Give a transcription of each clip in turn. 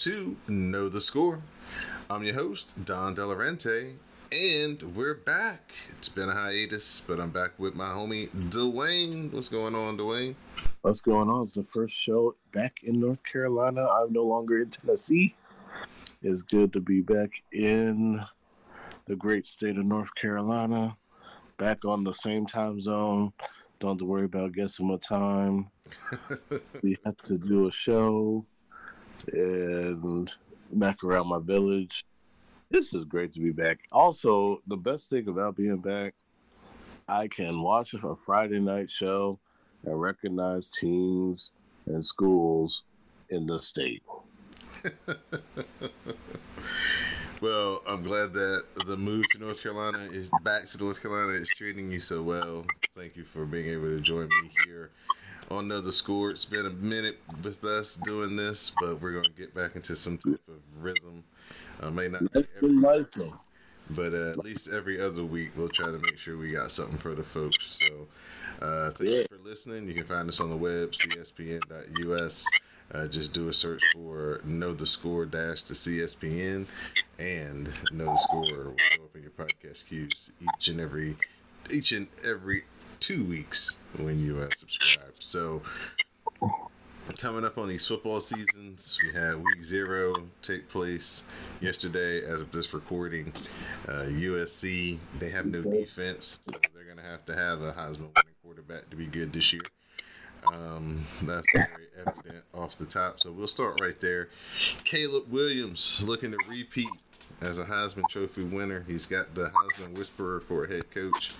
To Know the Score. I'm your host, Don Delarente, and we're back. It's been a hiatus, but I'm back with my homie Dwayne. What's going on, Dwayne? What's going on? It's the first show back in North Carolina. I'm no longer in Tennessee. It's good to be back in the great state of North Carolina, back on the same time zone. Don't have to worry about guessing what time. we have to do a show and back around my village. This is great to be back. Also, the best thing about being back, I can watch a Friday night show and recognize teams and schools in the state. Well, I'm glad that the move to North Carolina is back to North Carolina is treating you so well. Thank you for being able to join me here on another score. It's been a minute with us doing this, but we're going to get back into some type of rhythm. Uh, may not be every week, but uh, at least every other week we'll try to make sure we got something for the folks. So uh, thank you for listening. You can find us on the web, cspn.us. Uh, just do a search for Know the Score dash to CSPN and Know the Score will show up in your podcast queues each and every each and every two weeks when you uh, subscribe. So coming up on these football seasons, we had week zero take place yesterday as of this recording. Uh, USC they have no defense, so they're gonna have to have a Heisman winning quarterback to be good this year. Um, that's very evident off the top. So we'll start right there. Caleb Williams looking to repeat as a Heisman Trophy winner. He's got the Heisman Whisperer for head coach,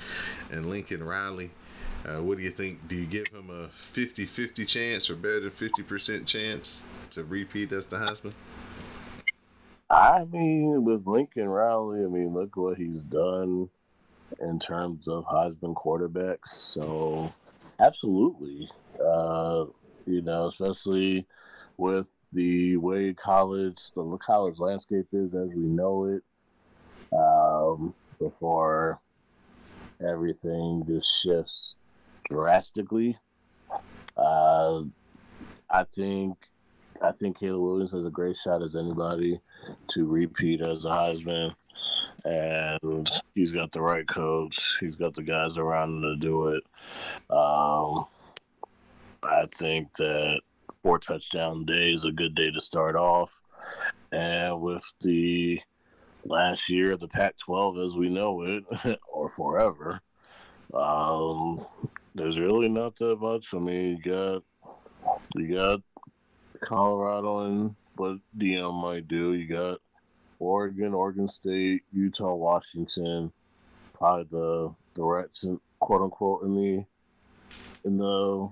and Lincoln Riley. Uh, what do you think? Do you give him a 50 50 chance or better than 50% chance to repeat as the Heisman? I mean, with Lincoln Riley, I mean, look what he's done in terms of Heisman quarterbacks. So, absolutely. Uh, you know, especially with the way college, the college landscape is as we know it, um, before everything just shifts drastically. Uh, I think I think Caleb Williams has a great shot as anybody to repeat as a Heisman, and he's got the right coach. He's got the guys around him to do it. Um, I think that four touchdown day is a good day to start off, and with the last year of the Pac-12 as we know it, or forever, um, there's really not that much. I mean, you got you got Colorado and what DM might do. You got Oregon, Oregon State, Utah, Washington, probably the the Reds, quote unquote, in the in the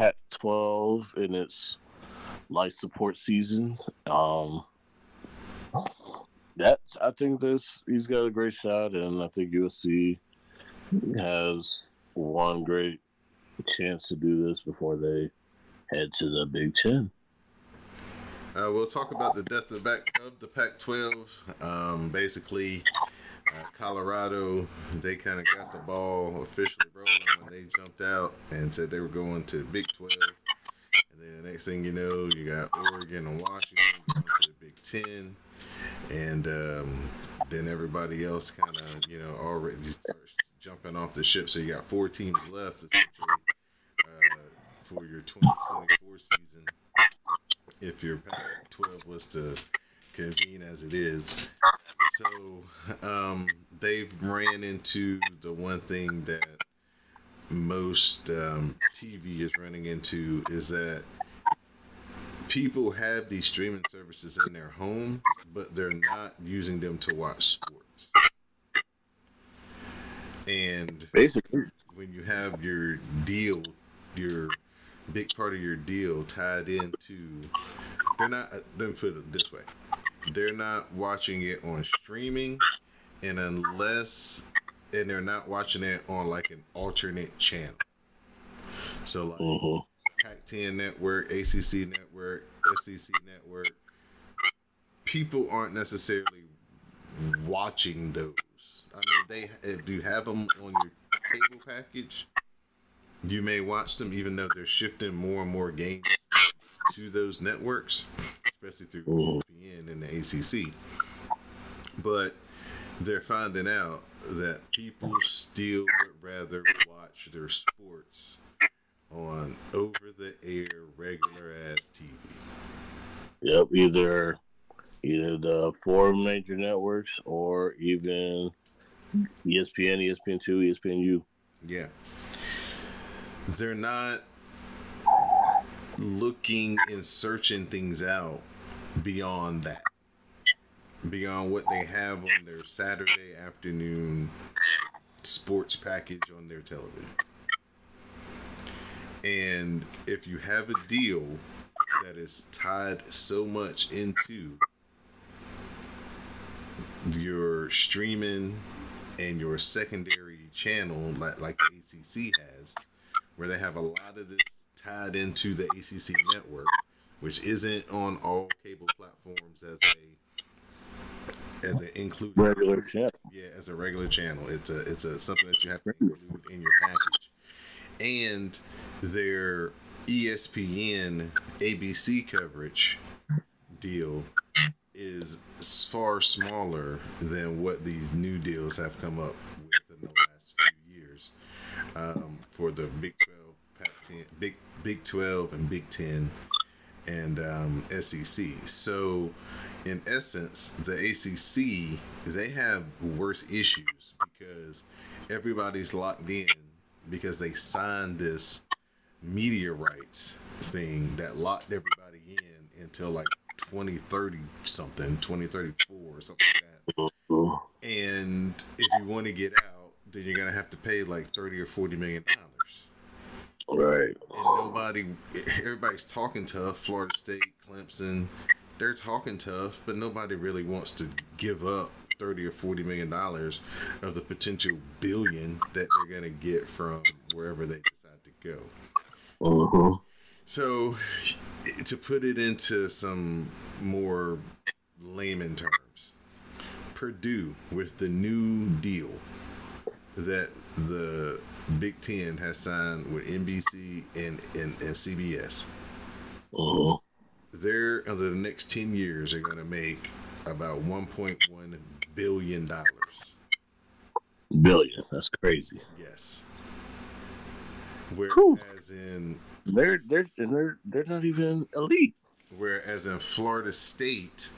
Pac-12 in its life support season. Um, that's I think this he's got a great shot, and I think USC has one great chance to do this before they head to the Big Ten. Uh, we'll talk about the death of the, back of the Pac-12. Um, basically, uh, Colorado they kind of got the ball officially rolling when they jumped out and said they were going to Big 12. And then the next thing you know, you got Oregon and Washington going to the Big Ten, and um, then everybody else kind of you know already starts jumping off the ship. So you got four teams left essentially uh, for your 2024 season. If your Pac-12 was to convene as it is, so um, they've ran into the one thing that most um, TV is running into is that people have these streaming services in their home, but they're not using them to watch sports. And Basically, when you have your deal, your big part of your deal tied into they're not. Let me put it this way: they're not watching it on streaming, and unless and they're not watching it on like an alternate channel. So like hmm Pac-10 Network, ACC Network, SEC Network. People aren't necessarily watching those. I mean, they if you have them on your cable package, you may watch them, even though they're shifting more and more games to those networks, especially through. ESPN and the ACC. But they're finding out that people still would rather watch their sports on over the air regular ass TV. Yep, either either the four major networks or even ESPN, ESPN two, ESPN U. Yeah. They're not looking and searching things out beyond that. Beyond what they have on their Saturday afternoon sports package on their television. And if you have a deal that is tied so much into your streaming and your secondary channel like, like ACC has, where they have a lot of this tied into the ACC network, which isn't on all cable platforms as a as an included Regular channel. yeah, as a regular channel. It's a it's a something that you have to include in your package. And their ESPN ABC coverage deal is far smaller than what these new deals have come up with in the last few years um, for the Big 12, Pac-10, Big Big 12, and Big 10 and um, SEC. So, in essence, the ACC they have worse issues because everybody's locked in because they signed this media rights thing that locked everybody in until like 2030 something, 2034 or something like that. Mhm. And if you want to get out, then you're gonna have to pay like 30 or 40 million dollars. Right. and nobody everybody's talking tough. Florida state clemson they're talking tough but nobody really wants to give up 30 or 40 million dollars of the potential billion that they're going to get from wherever they decide to go. Hmm so to put it into some more layman terms purdue with the new deal that the Big Ten has signed with NBC and, and, and CBS. hmm They're over the next ten years are going to make about 1.1 billion dollars. Billion. That's crazy. Yes. Whereas in They're they're they're they're not even elite. whereas in Florida State,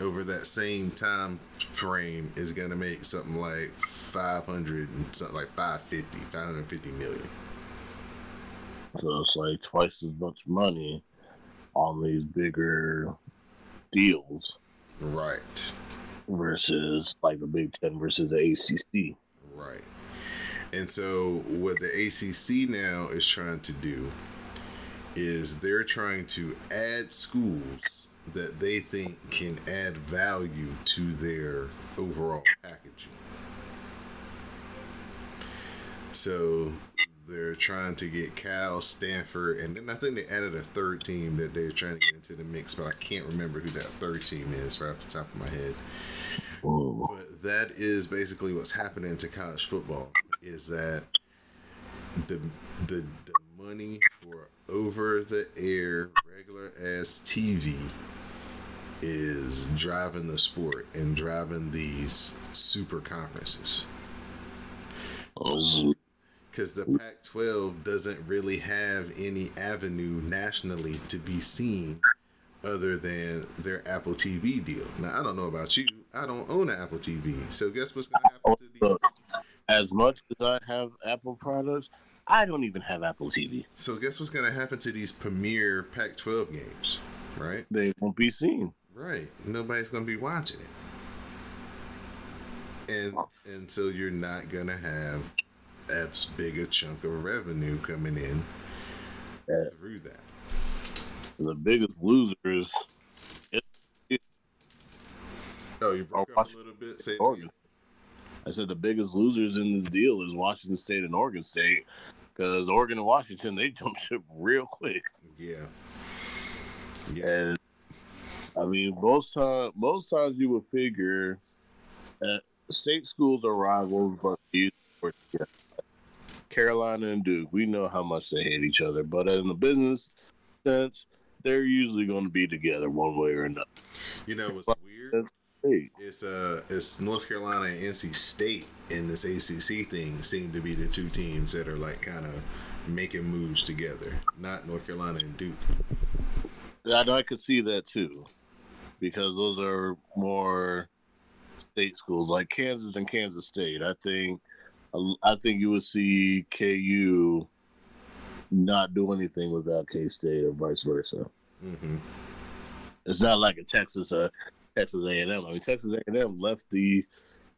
over that same time frame, is going to make something like 500 and something like 550, 550 million. So it's like twice as much money on these bigger deals Right. versus like the Big Ten versus the ACC. Right. And so what the ACC now is trying to do is they're trying to add schools that they think can add value to their overall packaging. So they're trying to get Cal, Stanford, and then I think they added a third team that they're trying to get into the mix, but I can't remember who that third team is right off the top of my head. But that is basically what's happening to college football is that the the, the money for over the air regular ass TV is driving the sport and driving these super conferences Mhm. Because the Pac 12 doesn't really have any avenue nationally to be seen other than their Apple TV deal. Now, I don't know about you. I don't own an Apple TV. So, guess what's going to happen to these? As much as I have Apple products, I don't even have Apple TV. So, guess what's going to happen to these premier Pac 12 games, right? They won't be seen. Right. Nobody's going to be watching it. And and so you're not going to have as bigger chunk of revenue coming in Yeah. through that. The biggest losers. Oh, you broke up a little bit. Say Oregon. I said the biggest losers in this deal is Washington State and Oregon State because Oregon and Washington they jump ship real quick. Yeah. Yeah. And I mean, most time, most times you would figure that state schools are rivals, but you Carolina and Duke, we know how much they hate each other, but in the business sense, they're usually going to be together one way or another. You know what's weird? It's uh, it's North Carolina and NC State in this ACC thing seem to be the two teams that are like kind of making moves together. Not North Carolina and Duke. and I could see that too, because those are more state schools like Kansas and Kansas State. I think, I think you would see KU not do anything without K State or vice versa. hmm It's not like a Texas, uh, Texas A and M. I mean, Texas A and M left the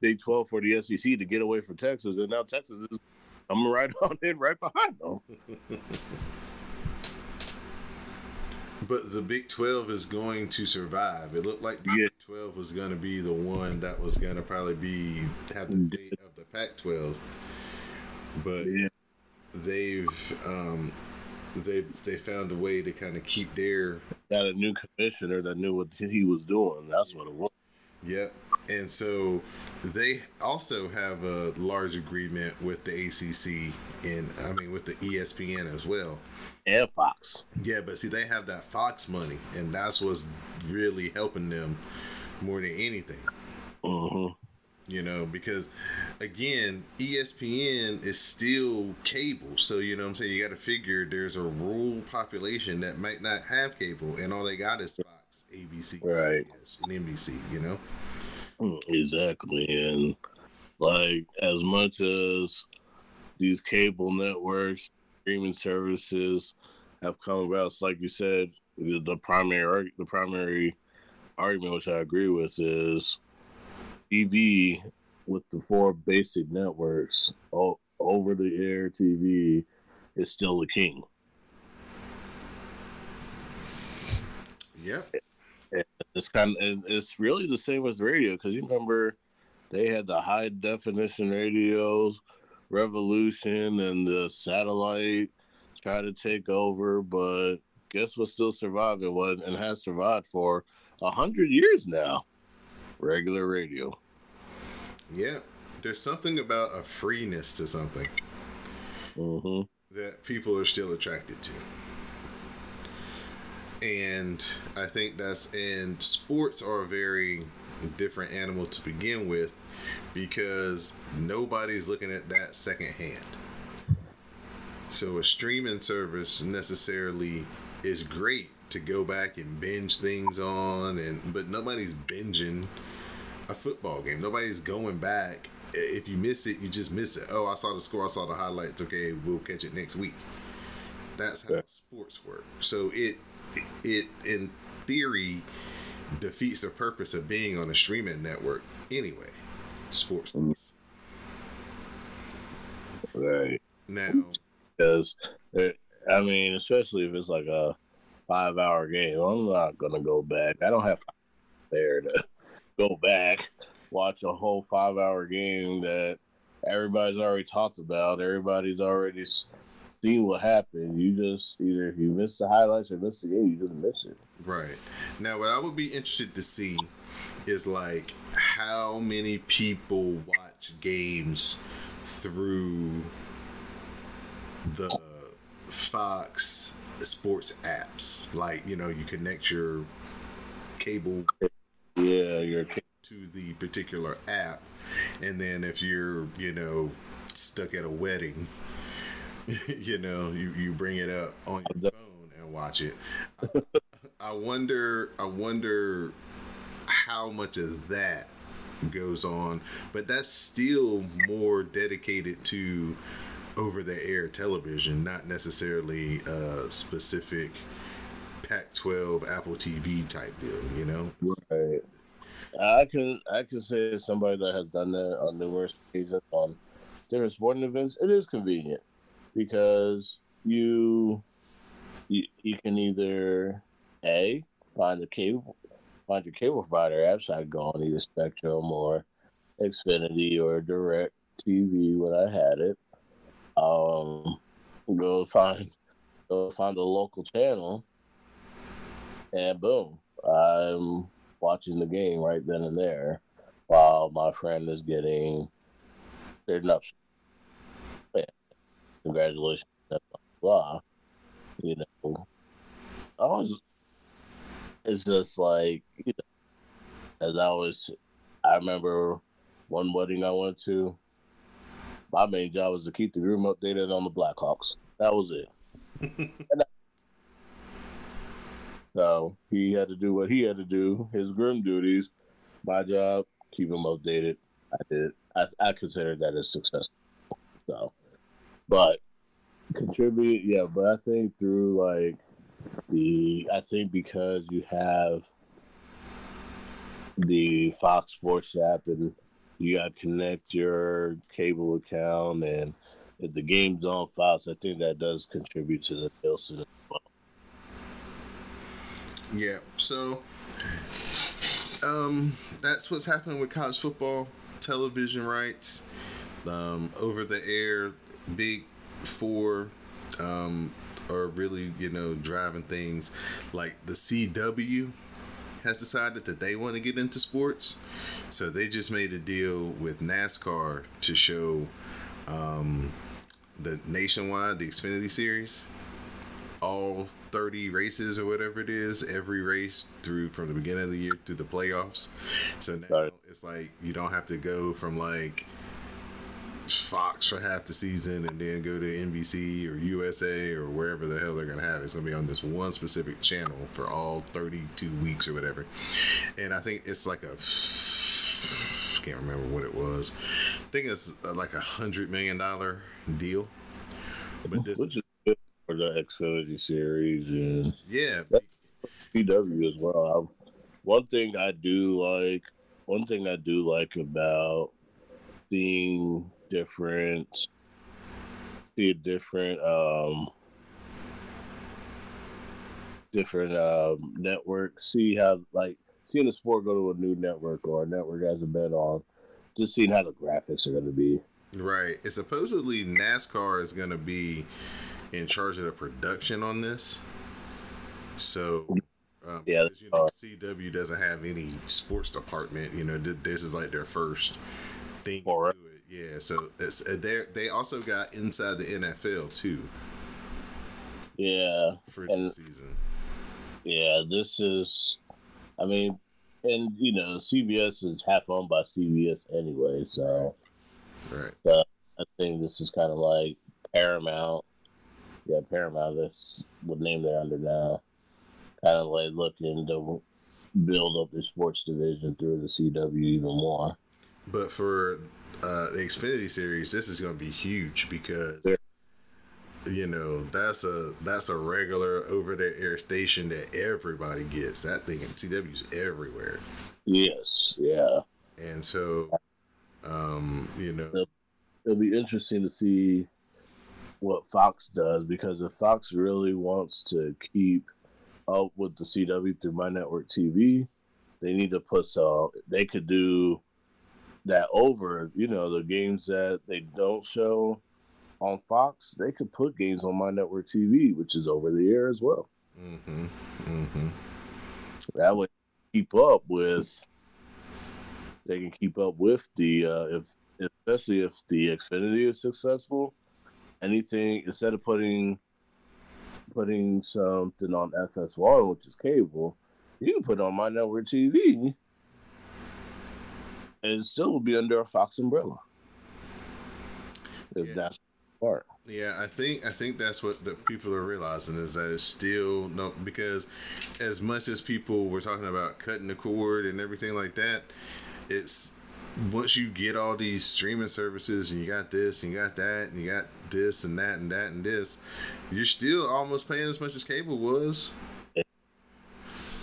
Big Twelve for the SEC to get away from Texas, and now Texas is I'm right on in, right behind them. But the Big Twelve is going to survive. It looked like the Yeah. Big Twelve was going to be the one that was going to probably be have the fate Pac twelve. But Yeah, they've um, they they found a way to kind of keep their got a new commissioner that knew what he was doing. That's what it was. Yep. And so they also have a large agreement with the ACC and I mean with the ESPN as well. And Fox. Yeah, but see they have that Fox money and that's what's really helping them more than anything. hmm You know, because again, ESPN is still cable. So, you know what I'm saying? You got to figure there's a rural population that might not have cable and all they got is Fox, ABC, Right. CBS, and NBC, you know? Mm, Exactly. And like as much as these cable networks, streaming services have come about, like you said, the primary the primary argument, which I agree with, is TV with the four basic networks o- over the air TV is still the king. Yep. It's kind of it's really the same as radio because you remember they had the high definition radios, Revolution, and the satellite try to take over, but guess what? Still surviving was and has survived for a hundred years now. Regular radio. Yeah, there's something about a freeness to something hmm that people are still attracted to. And I think that's and sports are a very different animal to begin with because nobody's looking at that secondhand. So a streaming service necessarily is great to go back and binge things on and but nobody's binging a football game. Nobody's going back. If you miss it, you just miss it. Oh, I saw the score. I saw the highlights. Okay, we'll catch it next week. That's how Yeah. sports work. So it it in theory defeats the purpose of being on a streaming network anyway. Sports. Mm. Right. Now, Because I mean, especially if it's like a five hour game, I'm not gonna go back. I don't have there to go back watch a whole five hour game that everybody's already talked about. Everybody's already seen what happened. You just either if you miss the highlights or miss the game, you just miss it. Right. Now, what I would be interested to see is like how many people watch games through the Fox sports apps. Like, you know, you connect your cable Yeah, you're to the particular app, and then if you're, you know, stuck at a wedding, you know, you, you bring it up on your phone and watch it. I, I wonder, I wonder how much of that goes on, but that's still more dedicated to over the air television, not necessarily a specific Pac 12 Apple TV type deal, you know? Right. I can I can say somebody that has done that on numerous occasions on different sporting events. It is convenient because you you, you can either a find the cable, find your cable provider apps. I go on either Spectrum or Xfinity or Direct TV when I had it. Um, go find go find the local channel, and boom, I'm watching the game right then and there, while my friend is getting their nuts. Congratulations, blah. You know, I was. It's just like you know, as I was. I remember one wedding I went to. My main job was to keep the groom updated on the Blackhawks. That was it. so he had to do what he had to do, his groom duties. My job, keep him updated. I did. I, I consider that a success. So, but contribute, yeah. But I think through like the, I think because you have the Fox Sports app and you got to connect your cable account and if the game's on Fox, I think that does contribute to the Nielsen. Yeah, so um, that's what's happening with college football television rights, um, over the air, big four um, are really you know driving things like the CW has decided that they want to get into sports. So they just made a deal with NASCAR to show um, the nationwide, the Xfinity Series, all 30 races or whatever it is, every race through from the beginning of the year through the playoffs. So now right. it's like you don't have to go from like Fox for half the season and then go to NBC or USA or wherever the hell they're going to have. It's going to be on this one specific channel for all 32 weeks or whatever. And I think it's like a can't remember what it was. I think it's uh, like a hundred million dollar deal. But this, which is for the Xfinity series and yeah, PW as well. I, one thing I do like, one thing I do like about seeing different see a different um different um network see how like seeing a sport go to a new network or a network hasn't been on just seeing how the graphics are going to be. Right. It's supposedly nascar is going to be in charge of the production on this so um, yeah you know, cw doesn't have any sports department you know this is like their first thing to it yeah, so it's uh, they they also got inside the NFL too. Yeah, for and, season. Yeah, this is. I mean, and you know, CBS is half owned by CBS anyway, so. Right. But I think this is kind of like Paramount. Yeah, Paramount. That's what name they're under now. Kind of like looking to build up the sports division through the CW even more. But for uh, the Xfinity series, this is going to be huge because you know that's a that's a regular over the air station that everybody gets. That thing in CW's everywhere. Yes, yeah. And so, um, you know, it'll, it'll be interesting to see what Fox does because if Fox really wants to keep up with the CW through MyNetworkTV, they need to put so they could do that over, you know, the games that they don't show on Fox, they could put games on MyNetworkTV, which is over the air as well. Mm-hmm. Mm-hmm. That would keep up with. They can keep up with the uh, if especially if the Xfinity is successful. Anything instead of putting putting something on FS1, which is cable, you can put on MyNetworkTV and it still will be under a Fox umbrella. If yeah. that's part. Yeah, I think I think that's what the people are realizing is that it's still no because as much as people were talking about cutting the cord and everything like that, it's once you get all these streaming services and you got this and you got that and you got this and that and that and this, you're still almost paying as much as cable was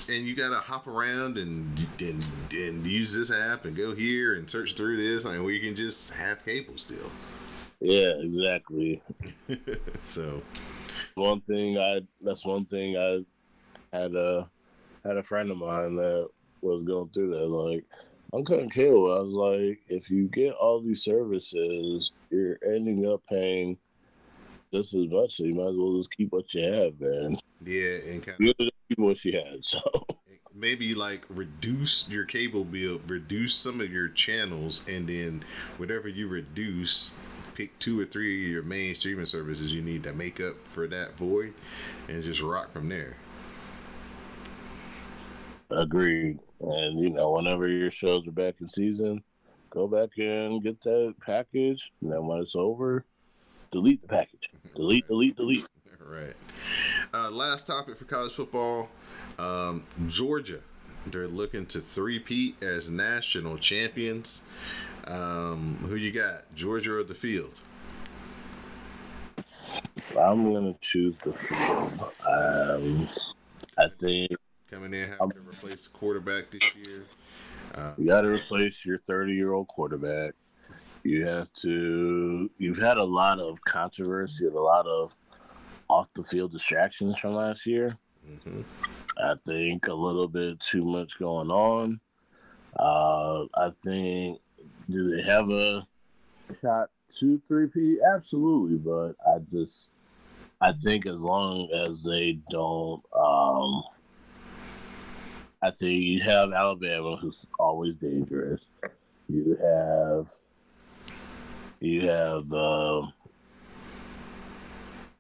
and you gotta hop around and and and use this app and go here and search through this, mean, where you can just have cable still. Yeah, exactly. so, one thing I that's one thing I had a had a friend of mine that was going through that. Like, I'm cutting cable. I was like, if you get all these services, you're ending up paying just as much. So you might as well just keep what you have, man. Yeah, and kind you up keeping what you had. So maybe like reduce your cable bill, reduce some of your channels, and then whatever you reduce, pick two or three of your main streaming services you need to make up for that void, and just rock from there. Agreed. And you know, whenever your shows are back in season, go back and get that package. And then when it's over, delete the package. Delete, delete, delete. Right. Uh, last topic for college football. Um, Georgia. They're looking to three-peat as national champions. Um, who you got? Georgia or the field? I'm gonna choose the field. Um, I think Coming in having to replace the quarterback this year. Uh, you got to replace your 30 year old quarterback. You have to. You've had a lot of controversy and a lot of off the field distractions from last year. mhm. I think a little bit too much going on. Uh, I think do they have a shot two three P? Absolutely, but I just I think as long as they don't, um, I think you have Alabama, who's always dangerous. You have you have uh,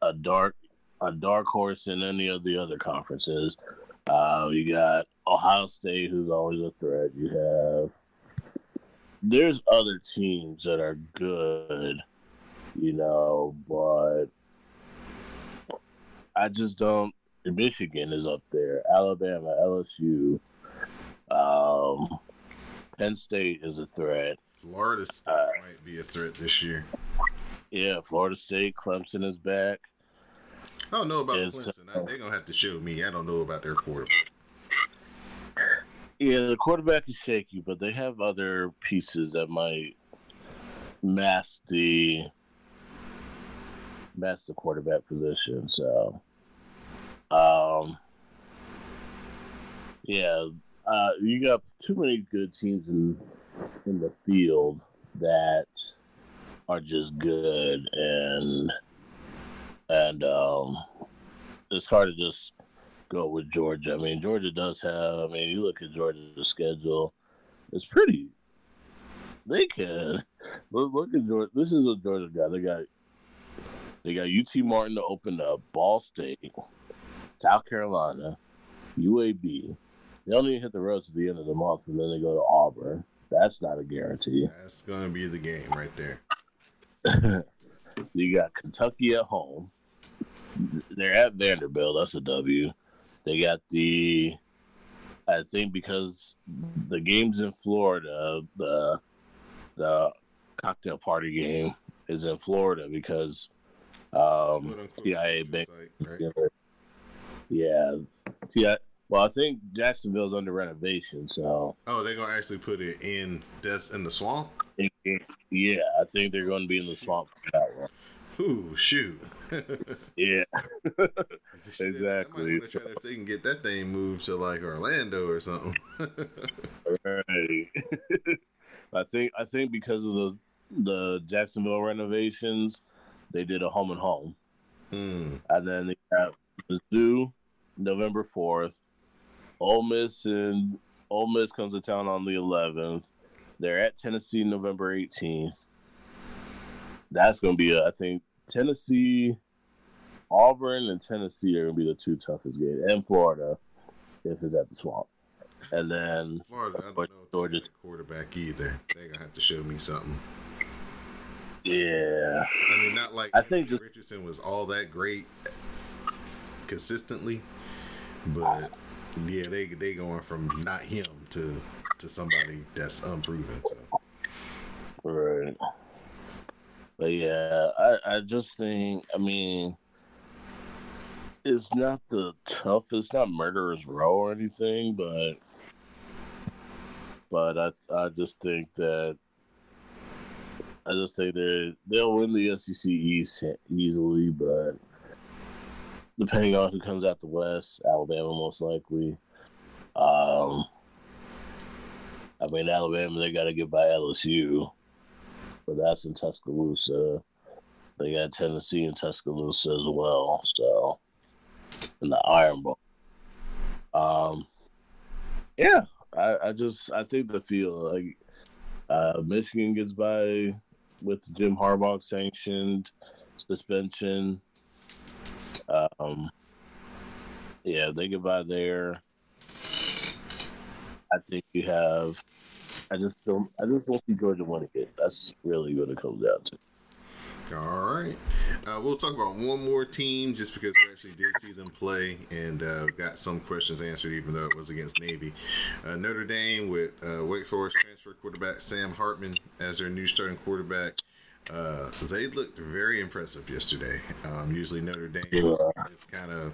a dark a dark horse in any of the other conferences. Uh, you got Ohio State, who's always a threat. You have there's other teams that are good, you know, but I just don't. Michigan is up there. Alabama, LSU, um, Penn State is a threat. Florida State Uh, might be a threat this year. Yeah, Florida State, Clemson is back. I don't know about Clemson. They're gonna have to show me. I don't know about their quarterback. Yeah, the quarterback is shaky, but they have other pieces that might mask the mask the quarterback position. So, um, yeah, uh, you got too many good teams in in the field that are just good, and and um, it's hard to just go with Georgia. I mean, Georgia does have. I mean, you look at Georgia's schedule; it's pretty. They can look, look at Georgia. This is a Georgia guy. They got they got UT Martin to open up, Ball State, South Carolina, UAB. They don't even hit the road to the end of the month, and then they go to Auburn. That's not a guarantee. That's gonna be the game right there. you got Kentucky at home. They're at Vanderbilt. That's a W. They got the, I think because the game's in Florida, the the cocktail party game is in Florida because, um, TIAA Bank. right? Yeah, yeah. Well, I think Jacksonville's under renovation, so Oh, they're gonna actually put it in that's in the swamp. yeah, I think they're going to be in the swamp for that one. Ooh, shoot. Yeah, Exactly. Try if they can get that thing moved to like Orlando or something. Right. I think I think because of the the Jacksonville renovations, they did a home and home, Hmm. and then they got the zoo November fourth. Ole Miss and Ole Miss comes to town on the eleventh. They're at Tennessee November eighteenth. That's going to be, a, I think, Tennessee, Auburn, and Tennessee are going to be the two toughest games, and Florida, if it's at the Swamp. And then Florida, I don't know if Georgia. quarterback either. They're gonna have to show me something. Yeah, I mean, not like I think Richardson was all that great consistently, but yeah, they they going from not him to to somebody that's unproven. So right. But yeah, I I just think I mean, it's not the toughest, not murderers row or anything, but but I I just think that. I just think they they'll win the SEC East easily, but depending on who comes out the West, Alabama most likely. Um, I mean, Alabama, they got to get by LSU, but that's in Tuscaloosa. They got Tennessee and Tuscaloosa as well. So, in the Iron Bowl. Um, yeah, I, I just I think the feel like uh, Michigan gets by with Jim Harbaugh sanctioned suspension. Um, yeah, they get by there. I think you have. I just don't. I just don't see Georgia winning it. That's really what it comes down to. All right. Uh, we'll talk about one more team just because we actually did see them play and uh, got some questions answered, even though it was against Navy. Uh, Notre Dame with uh, Wake Forest transfer quarterback Sam Hartman as their new starting quarterback. Uh, they looked very impressive yesterday. Um, usually Notre Dame is kind of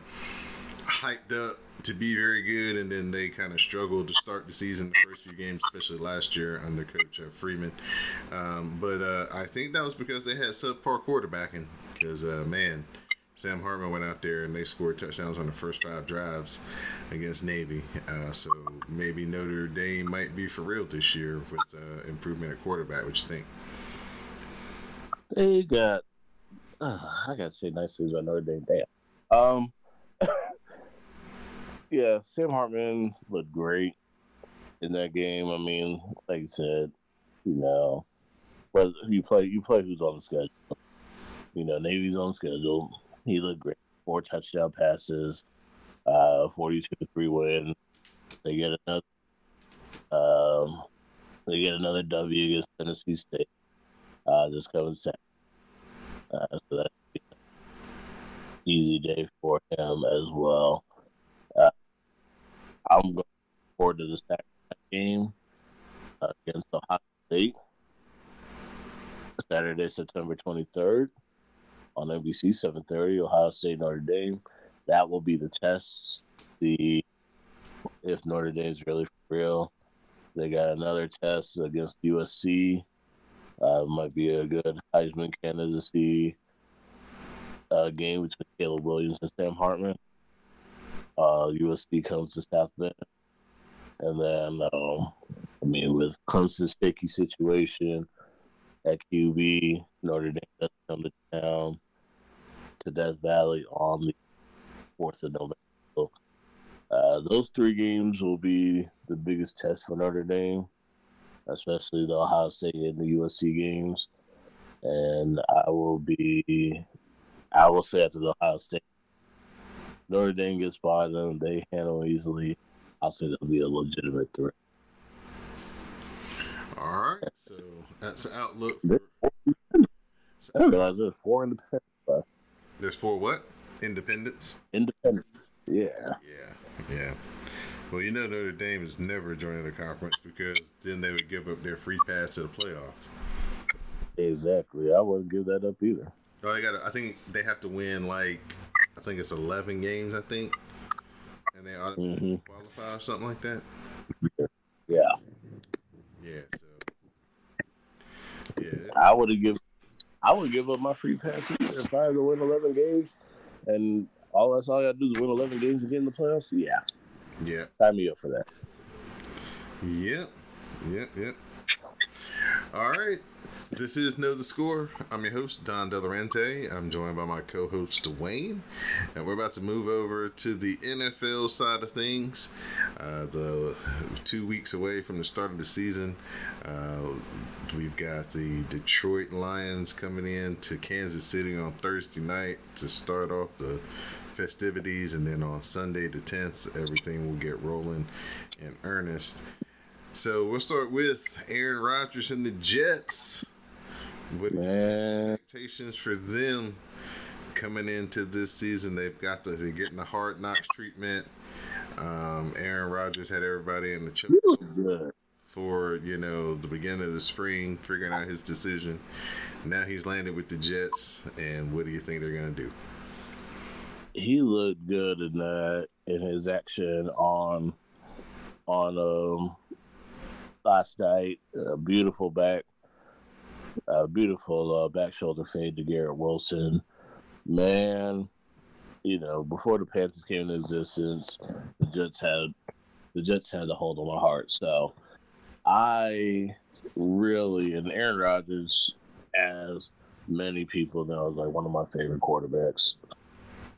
hyped up to be very good, and then they kind of struggled to start the season the first few games, especially last year under Coach uh, Freeman. Um, but uh, I think that was because they had subpar quarterbacking. Because uh, man, Sam Hartman went out there and they scored touchdowns on the first five drives against Navy. Uh, so maybe Notre Dame might be for real this year with uh, improvement at quarterback. What you think? They got. Uh, I gotta say nice things about Notre Dame. Damn. Um. yeah, Sam Hartman looked great in that game. I mean, like I said, you know, but you play you play who's on the schedule. You know, Navy's on schedule. He looked great. Four touchdown passes, uh, forty-two to three win. They get another. Um, they get another W against Tennessee State. Uh, this coming Saturday. Uh, so easy day for him as well. Uh, I'm going forward to the Saturday game uh, against Ohio State. Saturday, September 23rd on NBC 7:30, Ohio State Notre Dame. That will be the test. See if Notre Dame's really for real. They got another test against USC. Uh, might be a good Heisman candidacy uh, game between Caleb Williams and Sam Hartman. Uh, USC comes to South Bend, and then um, I mean with Clemson's shaky situation at QB, Notre Dame does come to town to Death Valley on the fourth of November. Uh, those three games will be the biggest test for Notre Dame, especially the Ohio State and the USC games. And I will be, I will say after the Ohio State, Notre Dame gets by them, they handle easily. I'll say they'll be a legitimate threat. All right, so that's the outlook. I didn't realize there's four independents. left. There's four what? Independents? Independents. Yeah. Yeah, yeah. Well, you know Notre Dame is never joining the conference because then they would give up their free pass to the playoff. Exactly. I wouldn't give that up either. Oh, they got. I think they have to win like I think it's eleven games. I think, and they automatically Mhm. qualify or something like that. Yeah. Yeah. So. Yeah. I would have give I would give up my free pass either if I had to win eleven games and all that's all I gotta do is win eleven games and get in the playoffs. Yeah. Yeah. Sign me up for that. Yep. Yep. Yep. All right. This is Know the Score. I'm your host, Don Delarente. I'm joined by my co host, Dwayne. And we're about to move over to the NFL side of things. Uh, the two weeks away from the start of the season, uh, we've got the Detroit Lions coming in to Kansas City on Thursday night to start off the festivities. And then on Sunday, the 10th, everything will get rolling in earnest. So we'll start with Aaron Rodgers and the Jets. What Man. expectations for them coming into this season? They've got the they're getting the hard knocks treatment. Um, Aaron Rodgers had everybody in the choke He looks good. for you know the beginning of the spring, figuring out his decision. Now he's landed with the Jets, and what do you think they're gonna do? He looked good in that in his action on on um last night. A beautiful back a beautiful uh, back shoulder fade to Garrett Wilson. Man, you know, before the Panthers came into existence, the Jets had the Jets had a hold on my heart. So I really and Aaron Rodgers, as many people know, is like one of my favorite quarterbacks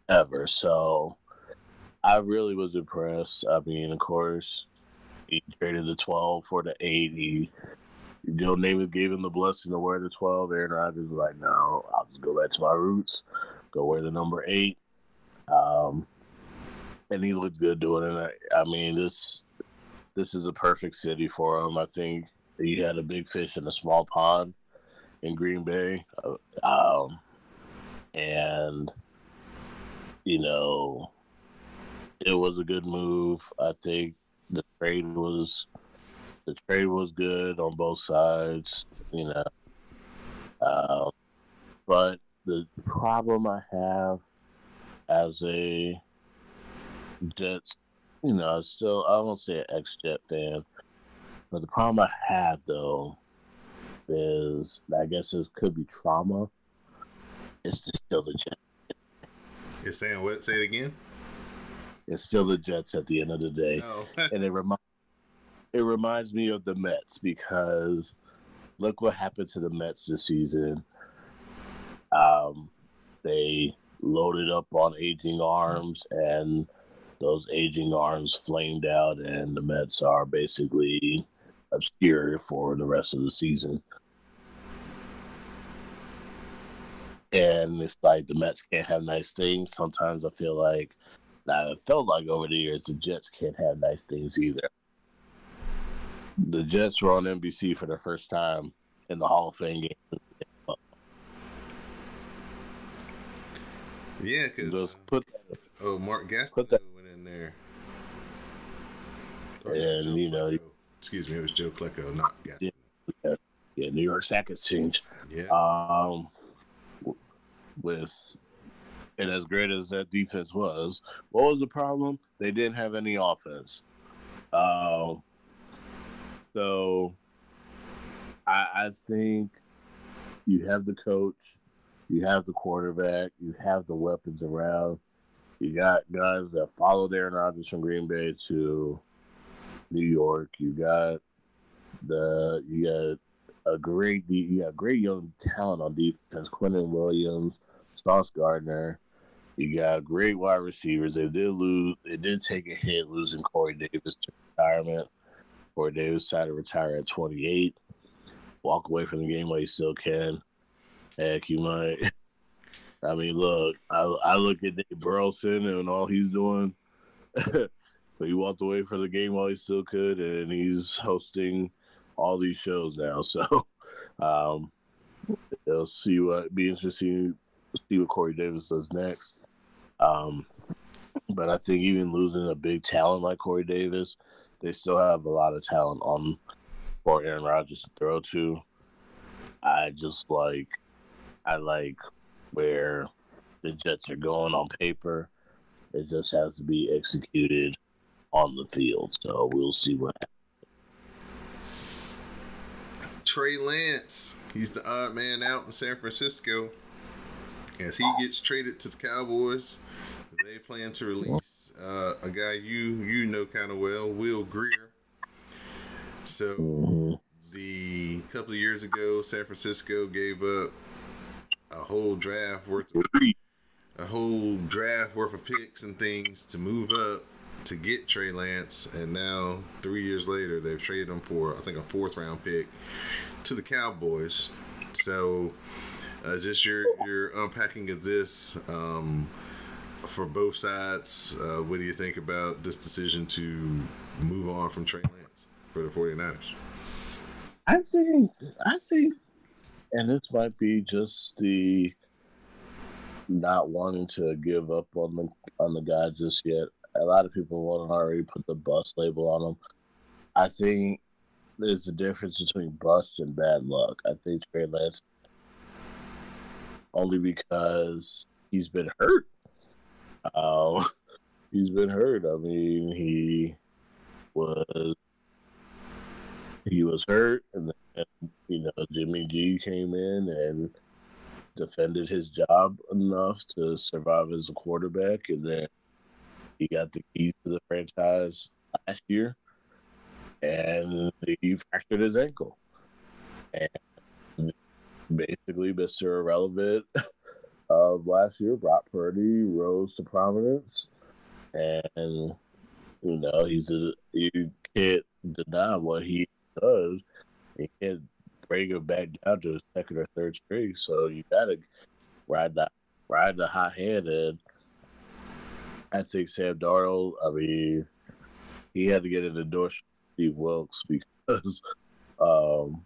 ever. So I really was impressed. I mean, of course, he traded the 12 for the 80. Joe Namath gave him the blessing to wear the 12. Aaron Rodgers was like, no, I'll just go back to my roots, go wear the number eight. Um, and he looked good doing it. I, I mean, this this is a perfect city for him. I think he had a big fish in a small pond in Green Bay. Uh, um, and, you know, it was a good move. I think the trade was the trade was good on both sides, you know. Uh, but the problem I have as a Jets, you know, I still I won't say an ex Jet fan, but the problem I have though is I guess this could be trauma. It's still the Jets. It's saying what? Say it again. It's still the Jets at the end of the day, No. and it reminds it reminds me of the Mets because look what happened to the Mets this season. Um, they loaded up on aging arms, and those aging arms flamed out, and the Mets are basically obscure for the rest of the season. And it's like the Mets can't have nice things. Sometimes I feel like, now it felt like over the years, the Jets can't have nice things either. The Jets were on NBC for the first time in the Hall of Fame game. yeah, because Just put oh, Mark Gastineau put that- went in there. And, Joe you know, Klecko. excuse me, it was Joe Klecko, not Gastineau. yeah, New York Sack Exchange. Yeah, Um, with and as great as that defense was, what was the problem? They didn't have any offense. Um, so I, I think you have the coach, you have the quarterback, you have the weapons around. You got guys that followed Aaron Rodgers from Green Bay to New York. You got the you got a great you got great young talent on defense. Quinnen Williams, Sauce Gardner. You got great wide receivers. They did lose. They did take a hit losing Corey Davis to retirement. Corey Davis decided to retire at 28. Walk away from the game while you still can. Heck, you might. I mean, look. I I look at Nate Burleson and all he's doing. but he walked away from the game while he still could, and he's hosting all these shows now. So, um, it'll see what be interesting see what Corey Davis does next. Um, but I think even losing a big talent like Corey Davis, they still have a lot of talent on for Aaron Rodgers to throw to. I just like, I like where the Jets are going on paper. It just has to be executed on the field. So we'll see what Trey Lance, he's the odd man out in San Francisco. As he gets traded to the Cowboys, they plan to release uh, a guy you you know kind of well, Will Grier. So Mhm. the couple of years ago, San Francisco gave up a whole draft worth of a whole draft worth of picks and things to move up to get Trey Lance, and now three years later they've traded him for I think a fourth round pick to the Cowboys. So, uh, just your your unpacking of this um, for both sides. Uh, what do you think about this decision to move on from Trey Lance for the 49ers? I think I think and this might be just the not wanting to give up on the on the guy just yet. A lot of people want to already put the bust label on him. I think there's a difference between bust and bad luck. I think Trey Lance only because he's been hurt. Um, he's been hurt. I mean, he was he was hurt, and then you know Jimmy G came in and defended his job enough to survive as a quarterback, and then he got the keys to the franchise last year, and he fractured his ankle. And basically, Mr. Irrelevant of last year, Brock Purdy, rose to prominence. And, you know, he's a, you can't deny what he does. You can't bring him back down to a second or third string. So you got to ride that, ride the hot hand. And I think Sam Darnold, I mean, he had to get an endorsement Steve Wilks because um,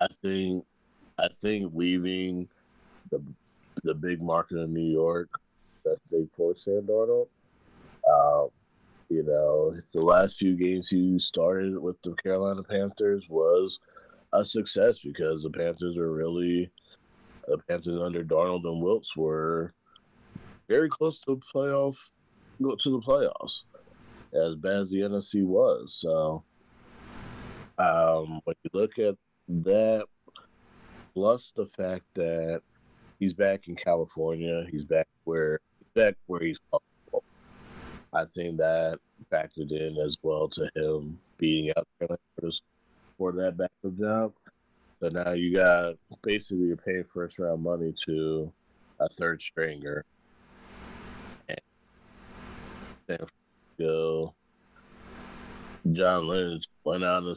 I think I think leaving the the big market in New York that they forced Sam Darnold. Um, you know, the last few games he started with the Carolina Panthers was a success because the Panthers are really the Panthers under Darnold and Wilks were very close to playoff to the playoffs as bad as the NFC was. So um, when you look at that, plus the fact that he's back in California, he's back where back where he's comfortable. I think that factored in as well to him beating out there for that backup job. So now you got basically you're paying first round money to a third stringer. And Francisco, John Lynch went on and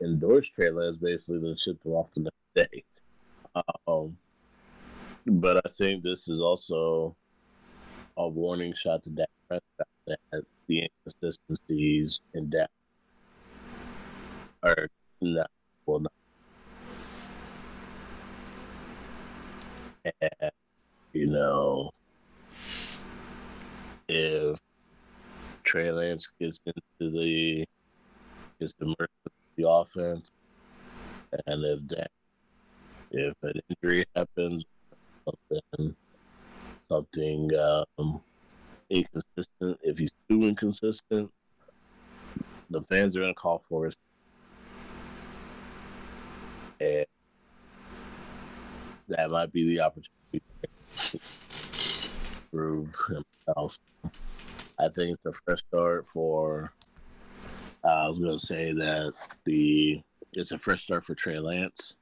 endorsed Trey Lance basically, then shipped him off the next day. Um, but I think this is also a warning shot to Dak Prescott that the inconsistencies in Dak are not well not. And, you know, if Trey Lance gets into the gets in the offense, and if that if an injury happens, something something um, inconsistent, if he's too inconsistent, the fans are going to call for it. And that might be the opportunity to prove himself. I think it's a fresh start for. Uh, I was going to say that the it's a fresh start for Trey Lance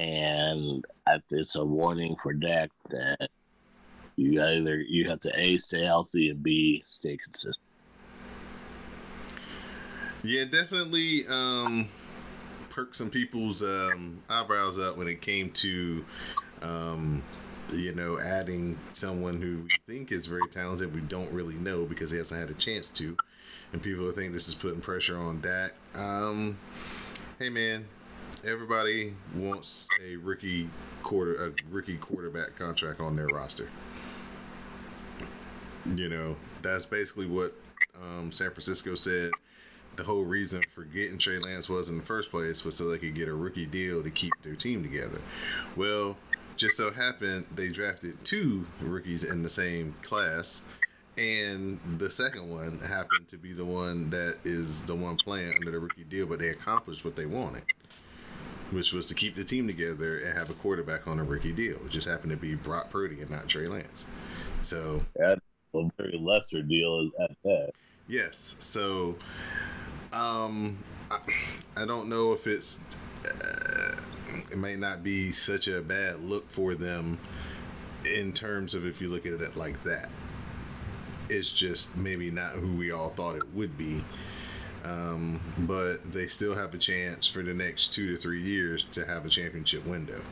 and it's a warning for Dak that you either you have to a stay healthy and b stay consistent. Yeah, definitely um, perk some people's um, eyebrows up when it came to um, you know adding someone who we think is very talented. We don't really know because he hasn't had a chance to, and people think this is putting pressure on Dak. Um, hey man, everybody wants a rookie quarter a rookie quarterback contract on their roster. You know, that's basically what um, San Francisco said. The whole reason for getting Trey Lance was in the first place was so they could get a rookie deal to keep their team together. Well, just so happened they drafted two rookies in the same class, and the second one happened to be the one that is the one playing under the rookie deal, but they accomplished what they wanted which was to keep the team together and have a quarterback on a rookie deal. It just happened to be Brock Purdy and not Trey Lance. So, yeah, a very lesser deal at that. Yes. So, um, I, I don't know if it's uh, it may not be such a bad look for them in terms of if you look at it like that. It's just maybe not who we all thought it would be um, but they still have a chance for the next two to three years to have a championship window.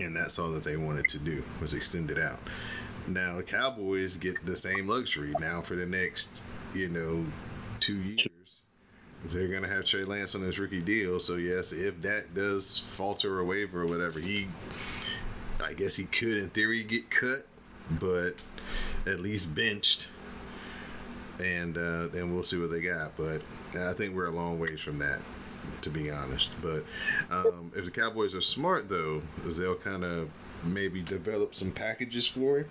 And that's all that they wanted to do was extend it out. Now the Cowboys get the same luxury now for the next, you know, two years. They're gonna have Trey Lance on his rookie deal. So yes, if that does falter or waiver or whatever, he, I guess he could in theory get cut, but at least benched and uh, and we'll see what they got. But I think we're a long ways from that, to be honest. But um, if the Cowboys are smart, though, is they'll kind of maybe develop some packages for him.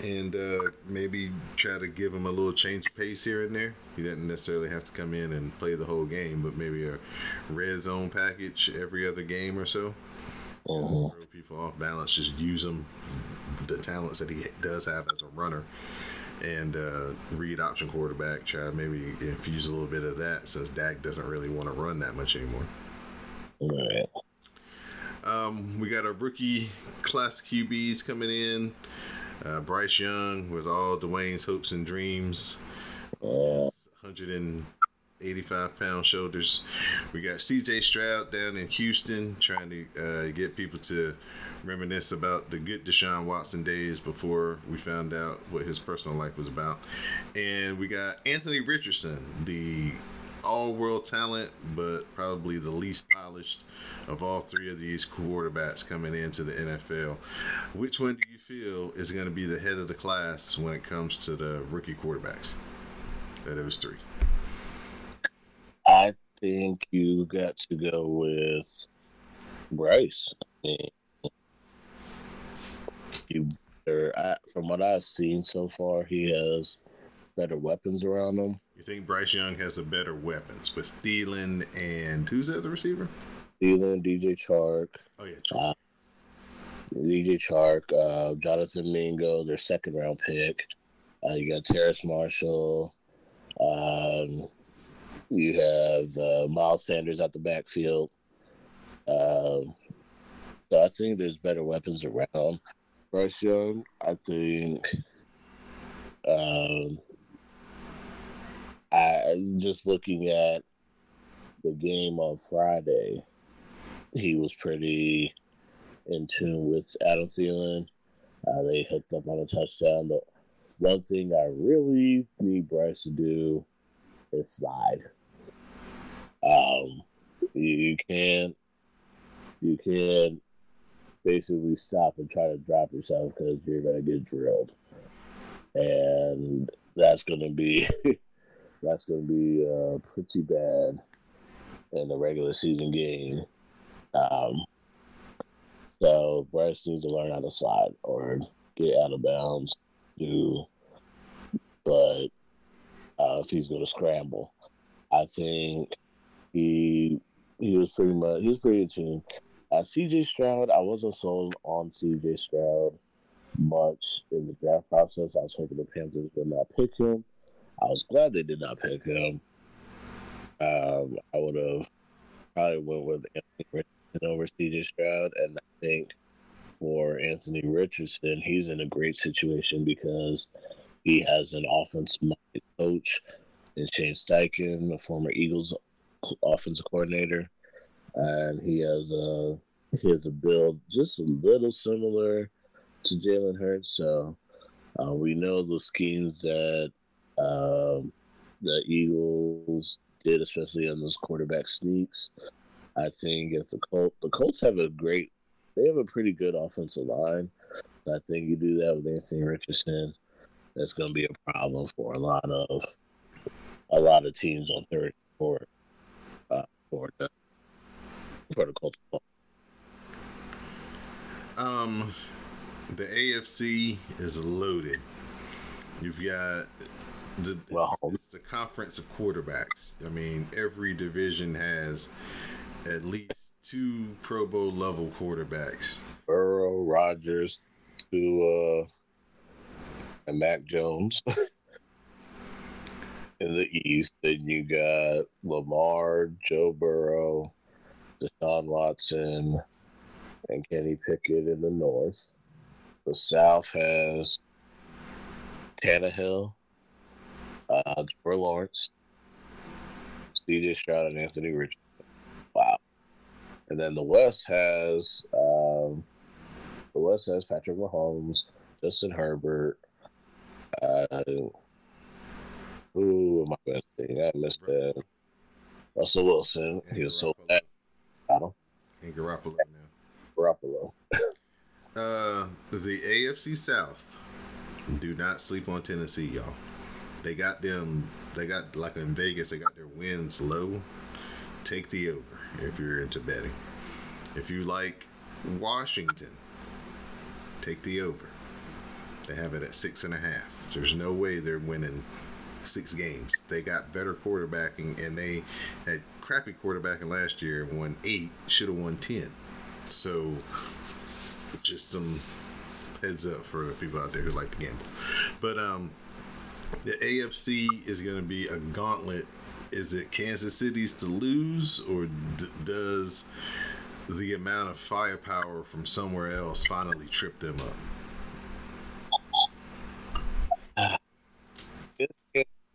And uh, maybe try to give him a little change of pace here and there. He doesn't necessarily have to come in and play the whole game, but maybe a red zone package every other game or so. Uh-huh. Throw people off balance. Just use them, the talents that he does have as a runner, and uh, read option quarterback. Try maybe infuse a little bit of that since Dak doesn't really want to run that much anymore. Right. Um, we got a rookie class QBs coming in. Uh, Bryce Young with all Dwayne's hopes and dreams. Yeah. 185 pound shoulders. We got CJ Stroud down in Houston trying to uh, get people to reminisce about the good Deshaun Watson days before we found out what his personal life was about. And we got Anthony Richardson, the all world talent, but probably the least polished of all three of these quarterbacks coming into the NFL. Which one do you feel is going to be the head of the class when it comes to the rookie quarterbacks? That those three. I think you got to go with Bryce. I mean, you better, I, from what I've seen so far, he has better weapons around him. You think Bryce Young has the better weapons with Thielen and who's the receiver? Thielen, DJ Chark, Oh yeah, uh, DJ Chark, uh, Jonathan Mingo, their second round pick. Uh, you got Terrace Marshall. Um, you have uh, Miles Sanders at the backfield. Um, so I think there's better weapons around. Young, I think. Um, I just looking at the game on Friday, he was pretty in tune with Adam Thielen. Uh, they hooked up on a touchdown. The one thing I really need Bryce to do is slide. Um, you, you can't you can't basically stop and try to drop yourself because you're gonna get drilled, and that's gonna be that's gonna be uh, pretty bad in the regular season game. Um, so Bryce needs to learn how to slide or get out of bounds. Do, but uh, if he's going to scramble, I think he he was pretty much he was pretty in tune. Uh, C.J. Stroud, I wasn't sold on C.J. Stroud much in the draft process. I was hoping the Panthers would not pick him. I was glad they did not pick him. Um, I would have probably went with Anthony Richardson over C.J. Stroud, and I think for Anthony Richardson, he's in a great situation because he has an offensive-minded coach in Shane Steichen, a former Eagles offensive coordinator, and he has a he has a build just a little similar to Jalen Hurts. So uh, we know the schemes that um, the Eagles did, especially on those quarterback sneaks. I think if the Colts, the Colts have a great, they have a pretty good offensive line. I think you do that with Anthony Richardson. That's going to be a problem for a lot of a lot of teams on third for uh, for the Colts. Um, the AFC is loaded. You've got the Well, it's the conference of quarterbacks. I mean, every division has at least two Pro Bowl level quarterbacks. Burrow, Rodgers, to uh, and Mac Jones. In the East, then you got Lamar, Joe Burrow, Deshaun Watson, and Kenny Pickett in the North. The South has Tannehill, uh, Trevor Lawrence, C.J. Stroud, and Anthony Richardson. Wow. And then the West has um, the West has Patrick Mahomes, Justin Herbert. Uh, who am I missing? I missed that. Russell Wilson. He was so bad. And Garoppolo now. Garoppolo. Uh, the AFC South. Do not sleep on Tennessee, y'all. They got them. They got like in Vegas. They got their wins low. Take the over if you're into betting. If you like Washington, take the over. They have it at six and a half. So there's no way they're winning six games. They got better quarterbacking, and they had crappy quarterbacking last year. Won eight, should have won ten. So just some heads up for people out there who like to gamble. But um, The AFC is going to be a gauntlet. Is it Kansas City's to lose, or d- does the amount of firepower from somewhere else finally trip them up?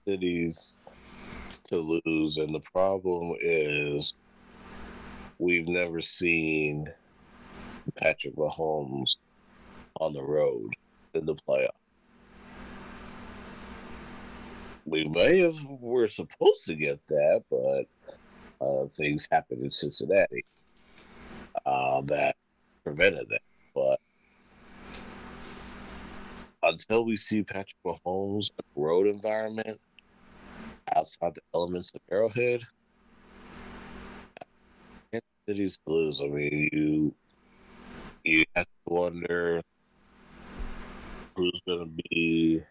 Cities to lose, and the problem is we've never seen Patrick Mahomes on the road in the playoff. We may have we're supposed to get that, but uh, things happened in Cincinnati uh, that prevented that. But until we see Patrick Mahomes in a road environment outside the elements of Arrowhead, City's lose. I mean, you you have to wonder who's gonna be.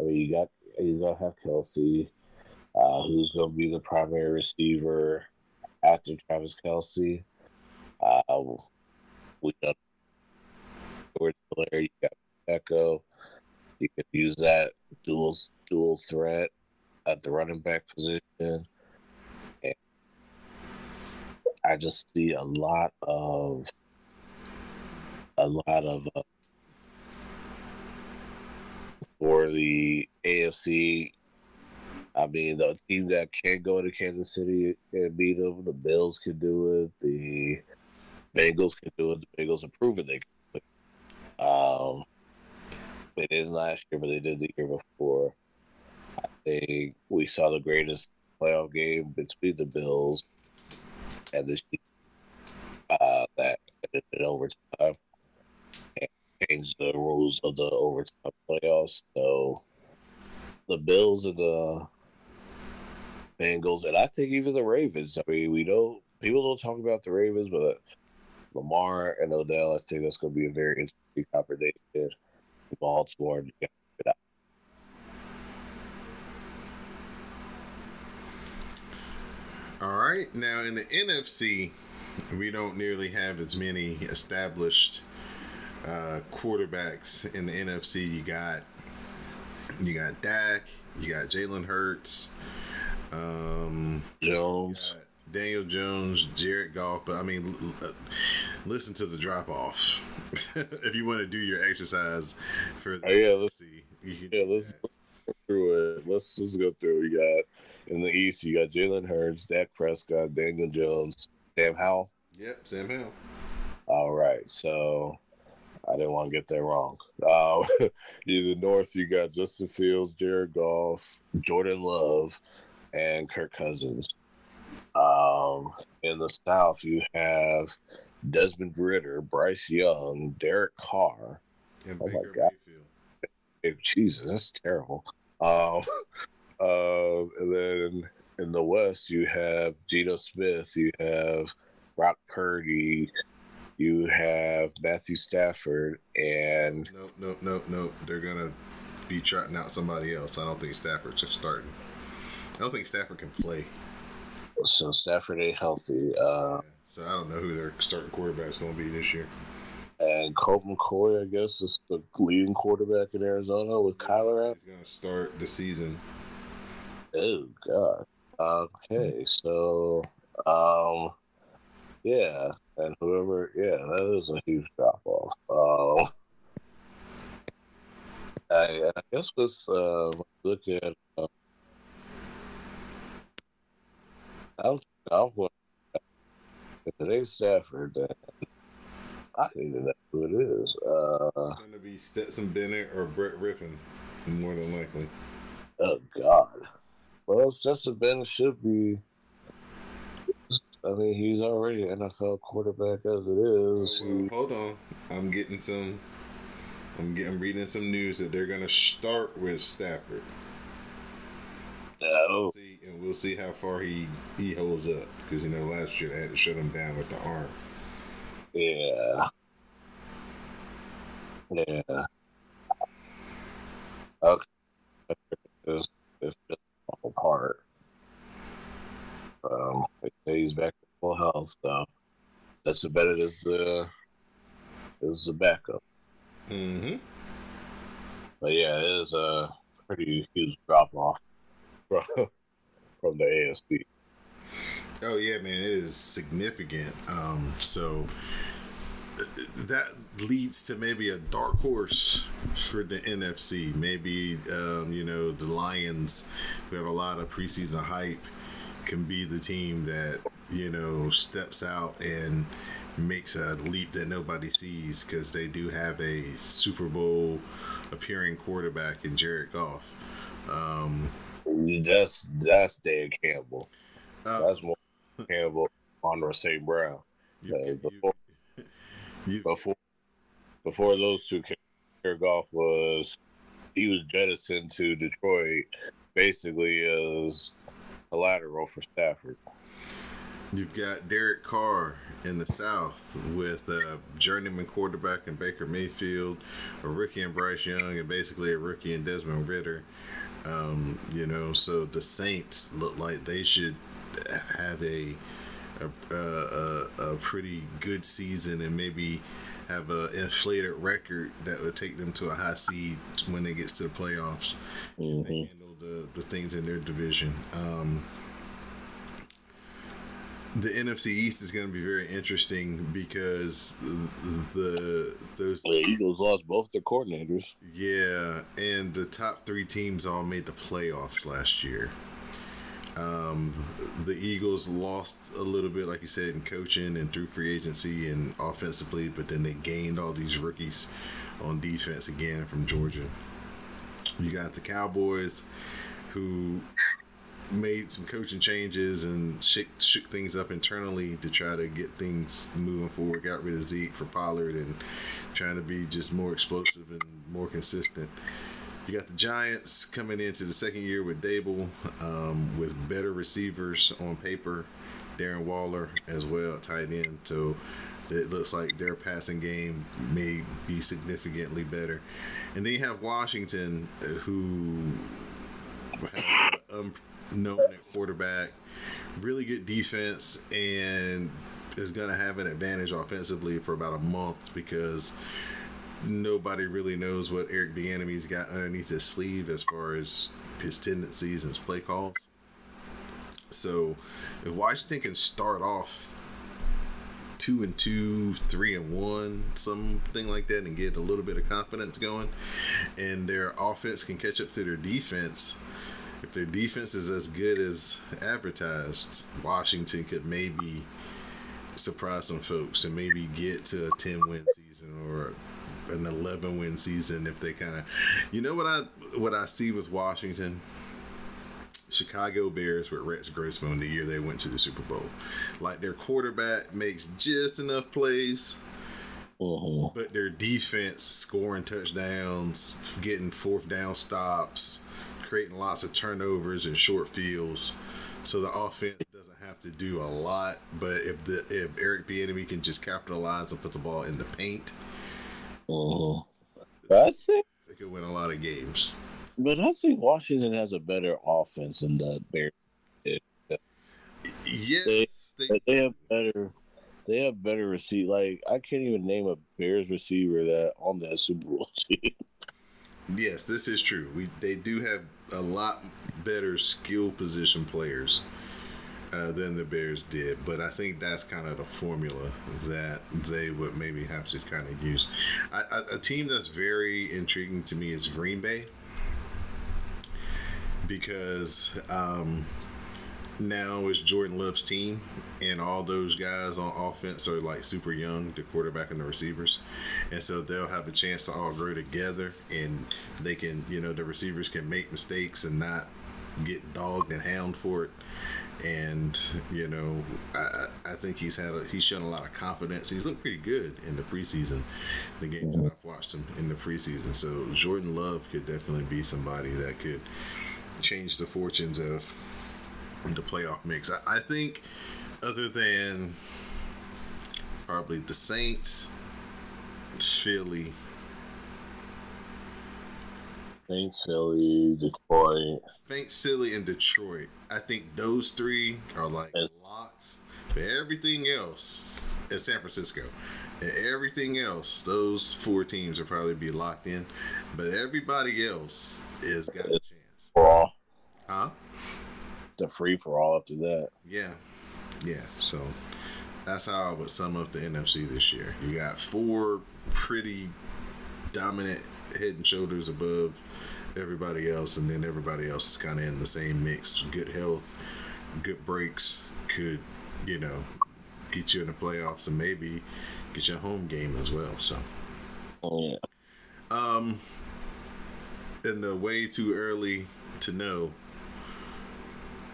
I mean, you got he's gonna have Kelce. Uh, who's gonna be the primary receiver after Travis Kelce? Uh, we got George Blair. You got Echo. You could use that dual dual threat at the running back position. And I just see a lot of a lot of uh, for the AFC. I mean, the team that can go to Kansas City and beat them, the Bills can do it. The Bengals can do it. The Bengals have proven they can. Um, they didn't last year, but they did the year before. Think we saw the greatest playoff game between the Bills and the. Uh, that in overtime and changed the rules of the overtime playoffs. So the Bills and the Bengals, and I think even the Ravens. I mean, we don't people don't talk about the Ravens, but Lamar and Odell, I think that's going to be a very interesting combination. Baltimore. All right. Now in the NFC, we don't nearly have as many established uh, quarterbacks in the NFC. You got you got Dak, you got Jalen Hurts, um, Jones, Daniel Jones, Jared Goff. But I mean, l- uh, listen to the drop off. if you want to do your exercise for the Oh, yeah, let's- NFC, can Yeah, let's go through it. Let's let's go through. We got in the East, you got Jalen Hurts, Dak Prescott, Daniel Jones, Sam Howell. Yep, Sam Howell. All right, so I didn't want to get that wrong. Uh, in the North, you got Justin Fields, Jared Goff, Jordan Love, and Kirk Cousins. Um, in the South, you have Desmond Ridder, Bryce Young, Derek Carr, And Oh my God. Mayfield. Jesus, that's terrible. Um, uh, and then in the West, you have Geno Smith, you have Brock Purdy, you have Matthew Stafford, and Nope, nope, nope, nope. They're gonna be trotting out somebody else. I don't think Stafford's starting. I don't think Stafford can play. so Stafford ain't healthy. Uh, So I don't know who their starting quarterback's going to be this year. and Colt McCoy, I guess, is the leading quarterback in Arizona with Kyler. He's going to start the season. Oh God. Okay, so um, yeah, and whoever, yeah, that is a huge drop off. Um, I, I guess with uh, look at, uh, I'm, I'm going. If it ain't Stafford, then I need to know who it is. Uh, It's going to be Stetson Bennett or Brett Rypien, more than likely. Oh God. Well, Stetson Bennett should be. I mean, he's already an NFL quarterback as it is. Well, He- hold on. I'm getting some. I'm getting reading some news that they're going to start with Stafford. no, See, and we'll see how far he he holds up because you know last year they had to shut him down with the arm. yeah, yeah. Okay, it's, it's fall apart. Um, they say he's back to full health, so that's Bennett is the is the backup. Mm-hmm. But yeah, it is a pretty huge drop off from from the AFC. Oh yeah, man, it is significant. Um, so that leads to maybe a dark horse for the NFC. Maybe um, you know the Lions, who have a lot of preseason hype, can be the team that you know steps out and makes a leap that nobody sees because they do have a Super Bowl appearing quarterback in Jared Goff. Um, that's that's Dan Campbell. Uh, that's more Campbell on St. Brown. You, you, before before those two Jared Goff was he was jettisoned to Detroit basically as collateral for Stafford. You've got Derek Carr in the South with a journeyman quarterback in Baker Mayfield, a rookie in Bryce Young, and basically a rookie in Desmond Ridder. Um, you know, so the Saints look like they should have a a, a, a pretty good season and maybe have an inflated record that would take them to a high seed when they gets to the playoffs. Mm-hmm. They handle the, the things in their division. Um, the NFC East is going to be very interesting because the those the Eagles lost both their coordinators. Yeah, and the top three teams all made the playoffs last year. Um, the Eagles lost a little bit, like you said, in coaching and through free agency and offensively, but then they gained all these rookies on defense again from Georgia. You got the Cowboys, who made some coaching changes and shook, shook things up internally to try to get things moving forward. Got rid of Zeke for Pollard and trying to be just more explosive and more consistent. You got the Giants coming into the second year with Daboll, um, with better receivers on paper. Darren Waller as well, tight end. So it looks like their passing game may be significantly better. And then you have Washington, uh, who has um, known at quarterback, really good defense, and is going to have an advantage offensively for about a month because nobody really knows what Eric Bieniemy's got underneath his sleeve as far as his tendencies and his play calls. So, if Washington can start off two and two, three and one, something like that, and get a little bit of confidence going, and their offense can catch up to their defense, if their defense is as good as advertised, Washington could maybe surprise some folks and maybe get to a 10 win season or an 11 win season if they kind of you know what I what I see with Washington Chicago Bears with Rex Grossman the year they went to the Super Bowl like their quarterback makes just enough plays uh-huh. but their defense scoring touchdowns getting fourth down stops creating lots of turnovers and short fields. So the offense doesn't have to do a lot, but if the if Eric Bieniemy can just capitalize and put the ball in the paint, uh, I think they could win a lot of games. But I think Washington has a better offense than the Bears. Yes, they, they, they have better. They have better receive. Like I can't even name a Bears receiver that on that Super Bowl team. Yes, this is true. We they do have a lot better skill position players uh, than the Bears did, but I think that's kind of the formula that they would maybe have to kind of use. I, I, a team that's very intriguing to me is Green Bay because um, now it's Jordan Love's team, and all those guys on offense are like super young, the quarterback and the receivers, and so they'll have a chance to all grow together, and they can, you know, the receivers can make mistakes and not get dogged and hound for it. And you know, I, I think he's had a, he's shown a lot of confidence. He's looked pretty good in the preseason, the games I've watched him in the preseason. So Jordan Love could definitely be somebody that could change the fortunes of the playoff mix. I, I think, other than probably the Saints, Philly, Saints, Philly, Detroit. Saints, Philly, and Detroit. I think those three are like locks. But everything else is San Francisco. And everything else, those four teams will probably be locked in, but everybody else is got a chance. For all. Huh? The free for all after that. Yeah. Yeah. So that's how I would sum up the NFC this year. You got four pretty dominant head and shoulders above everybody else, and then everybody else is kind of in the same mix. Good health, good breaks could, you know, get you in the playoffs and maybe get you a home game as well. So, Yeah. um, in the way too early to know,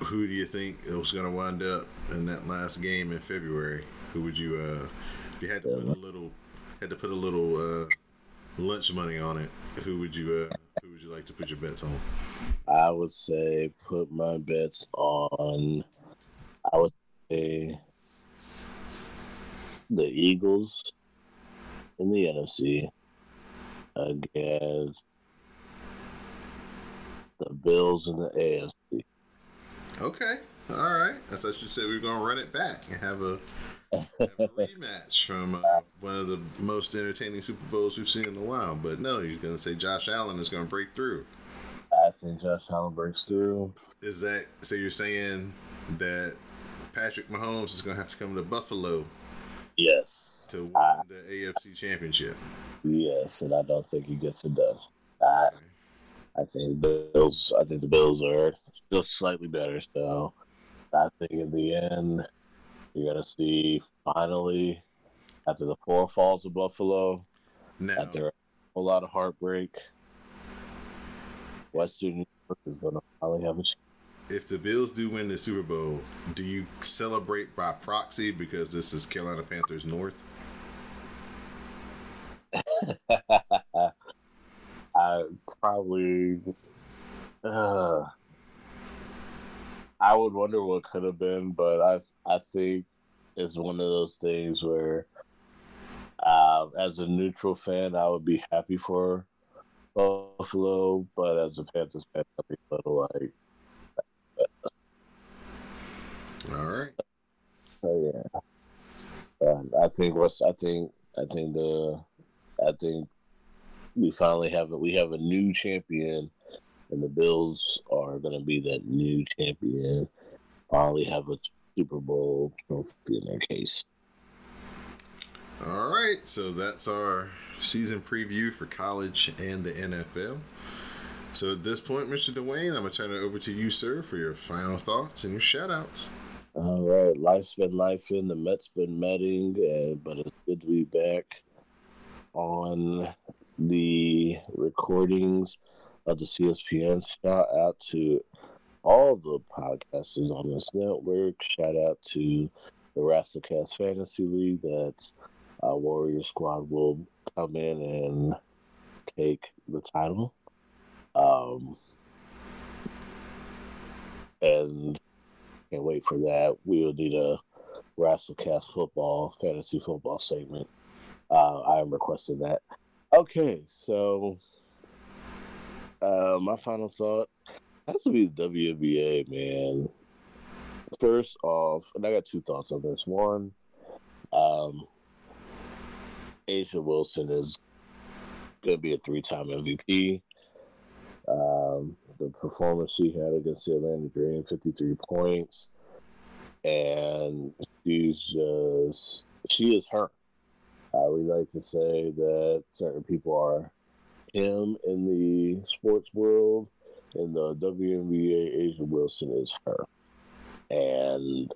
who do you think was going to wind up in that last game in February? Who would you, uh, if you had to put a little, had to put a little uh, lunch money on it? Who would you, uh, you like to put your bets on? I would say put my bets on. I would say the Eagles in the NFC against the Bills in the AFC. Okay, all right. I thought you said we were going to run it back and have a, have a rematch from uh, one of the most entertaining Super Bowls we've seen in a while. But no, you're going to say Josh Allen is going to break through. I think Josh Allen breaks through. Is that so? You're saying that Patrick Mahomes is going to have to come to Buffalo Yes. to win Ah. the AFC Championship? Yes, and I don't think he gets it done. I, I think the Bills. I think the Bills are still slightly better. So I think in the end, you're gonna see finally after the four falls of Buffalo, Now, after a whole lot of heartbreak, Western New York is gonna finally have a chance. if the Bills do win the Super Bowl, do you celebrate by proxy because this is Carolina Panthers North? I probably. Uh, I would wonder what could have been, but I I think it's one of those things where, uh, as a neutral fan, I would be happy for Buffalo, but as a Panthers fan, I'd be a little like, All right. oh yeah. And I think what's I think I think the I think we finally have it. We have a new champion, and the Bills are going to be that new champion. Finally, have a Super Bowl trophy in their case. All right, so that's our season preview for college and the NFL. So at this point, Mr. Dwayne, I'm going to turn it over to you, sir, for your final thoughts and your shout outs. All right, life's been life in the Mets been metting, uh, but it's good to be back on the recordings of the CSPN. Shout out to all the podcasters on this network. Shout out to the Wrestlecast Fantasy League that uh, Warrior Squad will come in and take the title. Um, and can't wait for that. We'll need a Wrestlecast football, fantasy football segment. Uh, I am requesting that. Okay, so uh, my final thought has to be the WNBA, man. First off, and I got two thoughts on this. One, um, A'ja Wilson is going to be a three-time MVP. Um, the performance she had against the Atlanta Dream, 53 points. And she's just, she is her. Uh, we like to say that certain people are him in the sports world. In the WNBA, A'ja Wilson is her. And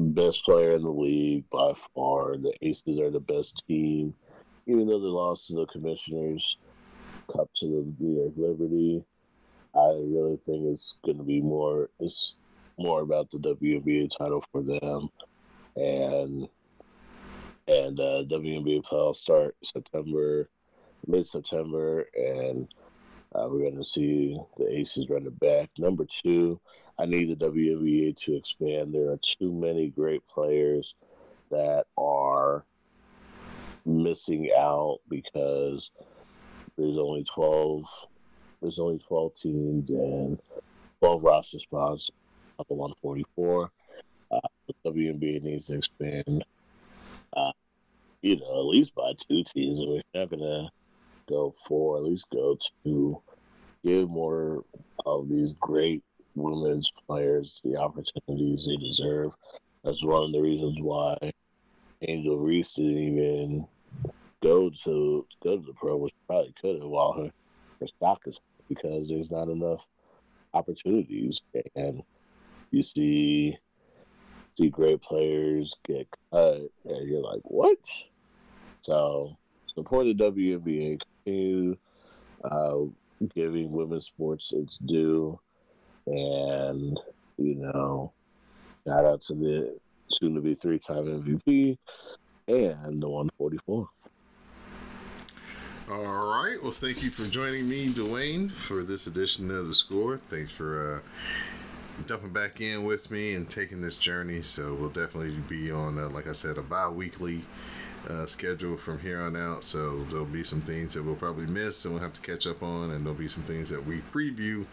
best player in the league by far. The Aces are the best team. Even though they lost to the Commissioners Cup to the New York Liberty, I really think it's going to be more. It's more about the WNBA title for them, and and uh, WNBA playoffs start September, mid September, and uh, we're going to see the Aces run it back. Number two, I need the WNBA to expand. There are too many great players that are missing out because there's only 12 there's only 12 teams and 12 roster spots up to 144 uh, WNBA needs to expand uh, you know, at least by two teams. and we're not gonna go four. At least go two. Give more of these great women's players the opportunities they deserve. That's one of the reasons why Angel Reese didn't even go to go to the pro, which probably could have while her, her stock is because there's not enough opportunities and you see see great players get cut and you're like, What? So support the WNBA, continue uh, giving women's sports its due and you know, shout out to the soon to be three time MVP and the 144. All right. Well, thank you for joining me, Dwayne, for this edition of the score. Thanks for uh, jumping back in with me and taking this journey. So we'll definitely be on, uh, like I said, a bi-weekly uh, schedule from here on out. So there'll be some things that we'll probably miss and we'll have to catch up on, and there'll be some things that we preview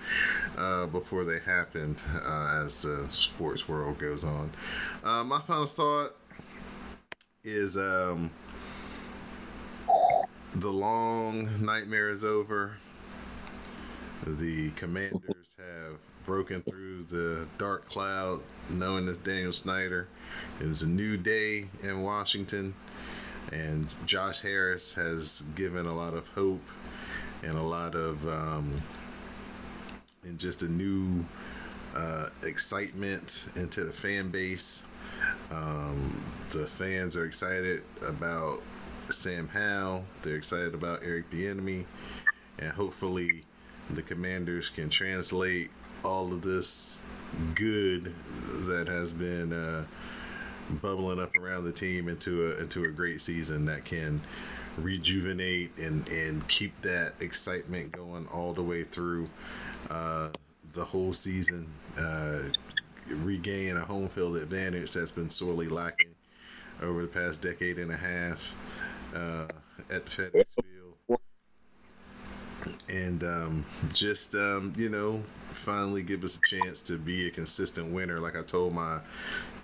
uh, before they happen uh, as the sports world goes on. Uh, my final thought is. Um, the long nightmare is over. The commanders have broken through the dark cloud, knowing as Daniel Snyder. It is a new day in Washington, and Josh Harris has given a lot of hope and a lot of um, and just a new uh, excitement into the fan base. Um, the fans are excited about Sam Howell. They're excited about Eric Bieniemy, and hopefully, the Commanders can translate all of this good that has been uh, bubbling up around the team into a into a great season that can rejuvenate and and keep that excitement going all the way through uh, the whole season. Uh, regain a home field advantage that's been sorely lacking over the past decade and a half uh, at FedEx Field, and um, just um, you know, finally give us a chance to be a consistent winner. Like I told my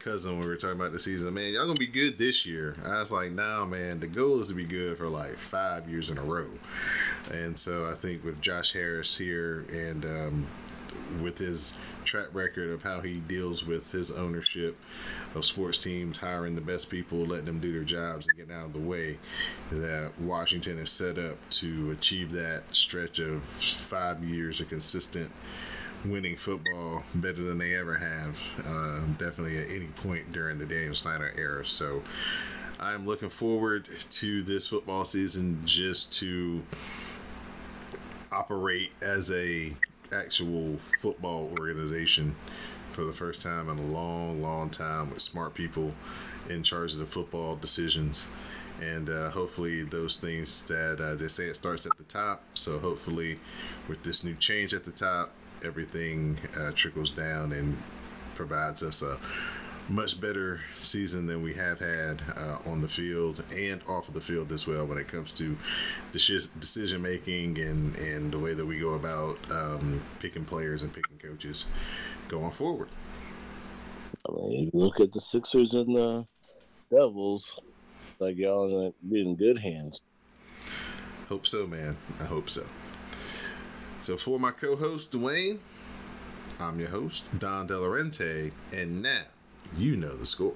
cousin when we were talking about the season, man, y'all gonna be good this year. I was like, nah, man, the goal is to be good for like five years in a row. And so I think with Josh Harris here and um, with his track record of how he deals with his ownership of sports teams, hiring the best people, letting them do their jobs and getting out of the way, that Washington is set up to achieve that stretch of five years of consistent winning football better than they ever have, uh, definitely at any point during the Daniel Snyder era. So I'm looking forward to this football season just to operate as a actual football organization for the first time in a long, long time with smart people in charge of the football decisions. And uh, hopefully, those things that uh, they say it starts at the top. So, hopefully, with this new change at the top, everything uh, trickles down and provides us a much better season than we have had uh, on the field and off of the field as well when it comes to decision making and, and the way that we go about um, picking players and picking coaches going forward. I mean, if you look at the Sixers and the Devils, like y'all be in good hands. Hope so, man. I hope so. So for my co-host Dwayne, I'm your host Don Delarente, and now you know the score.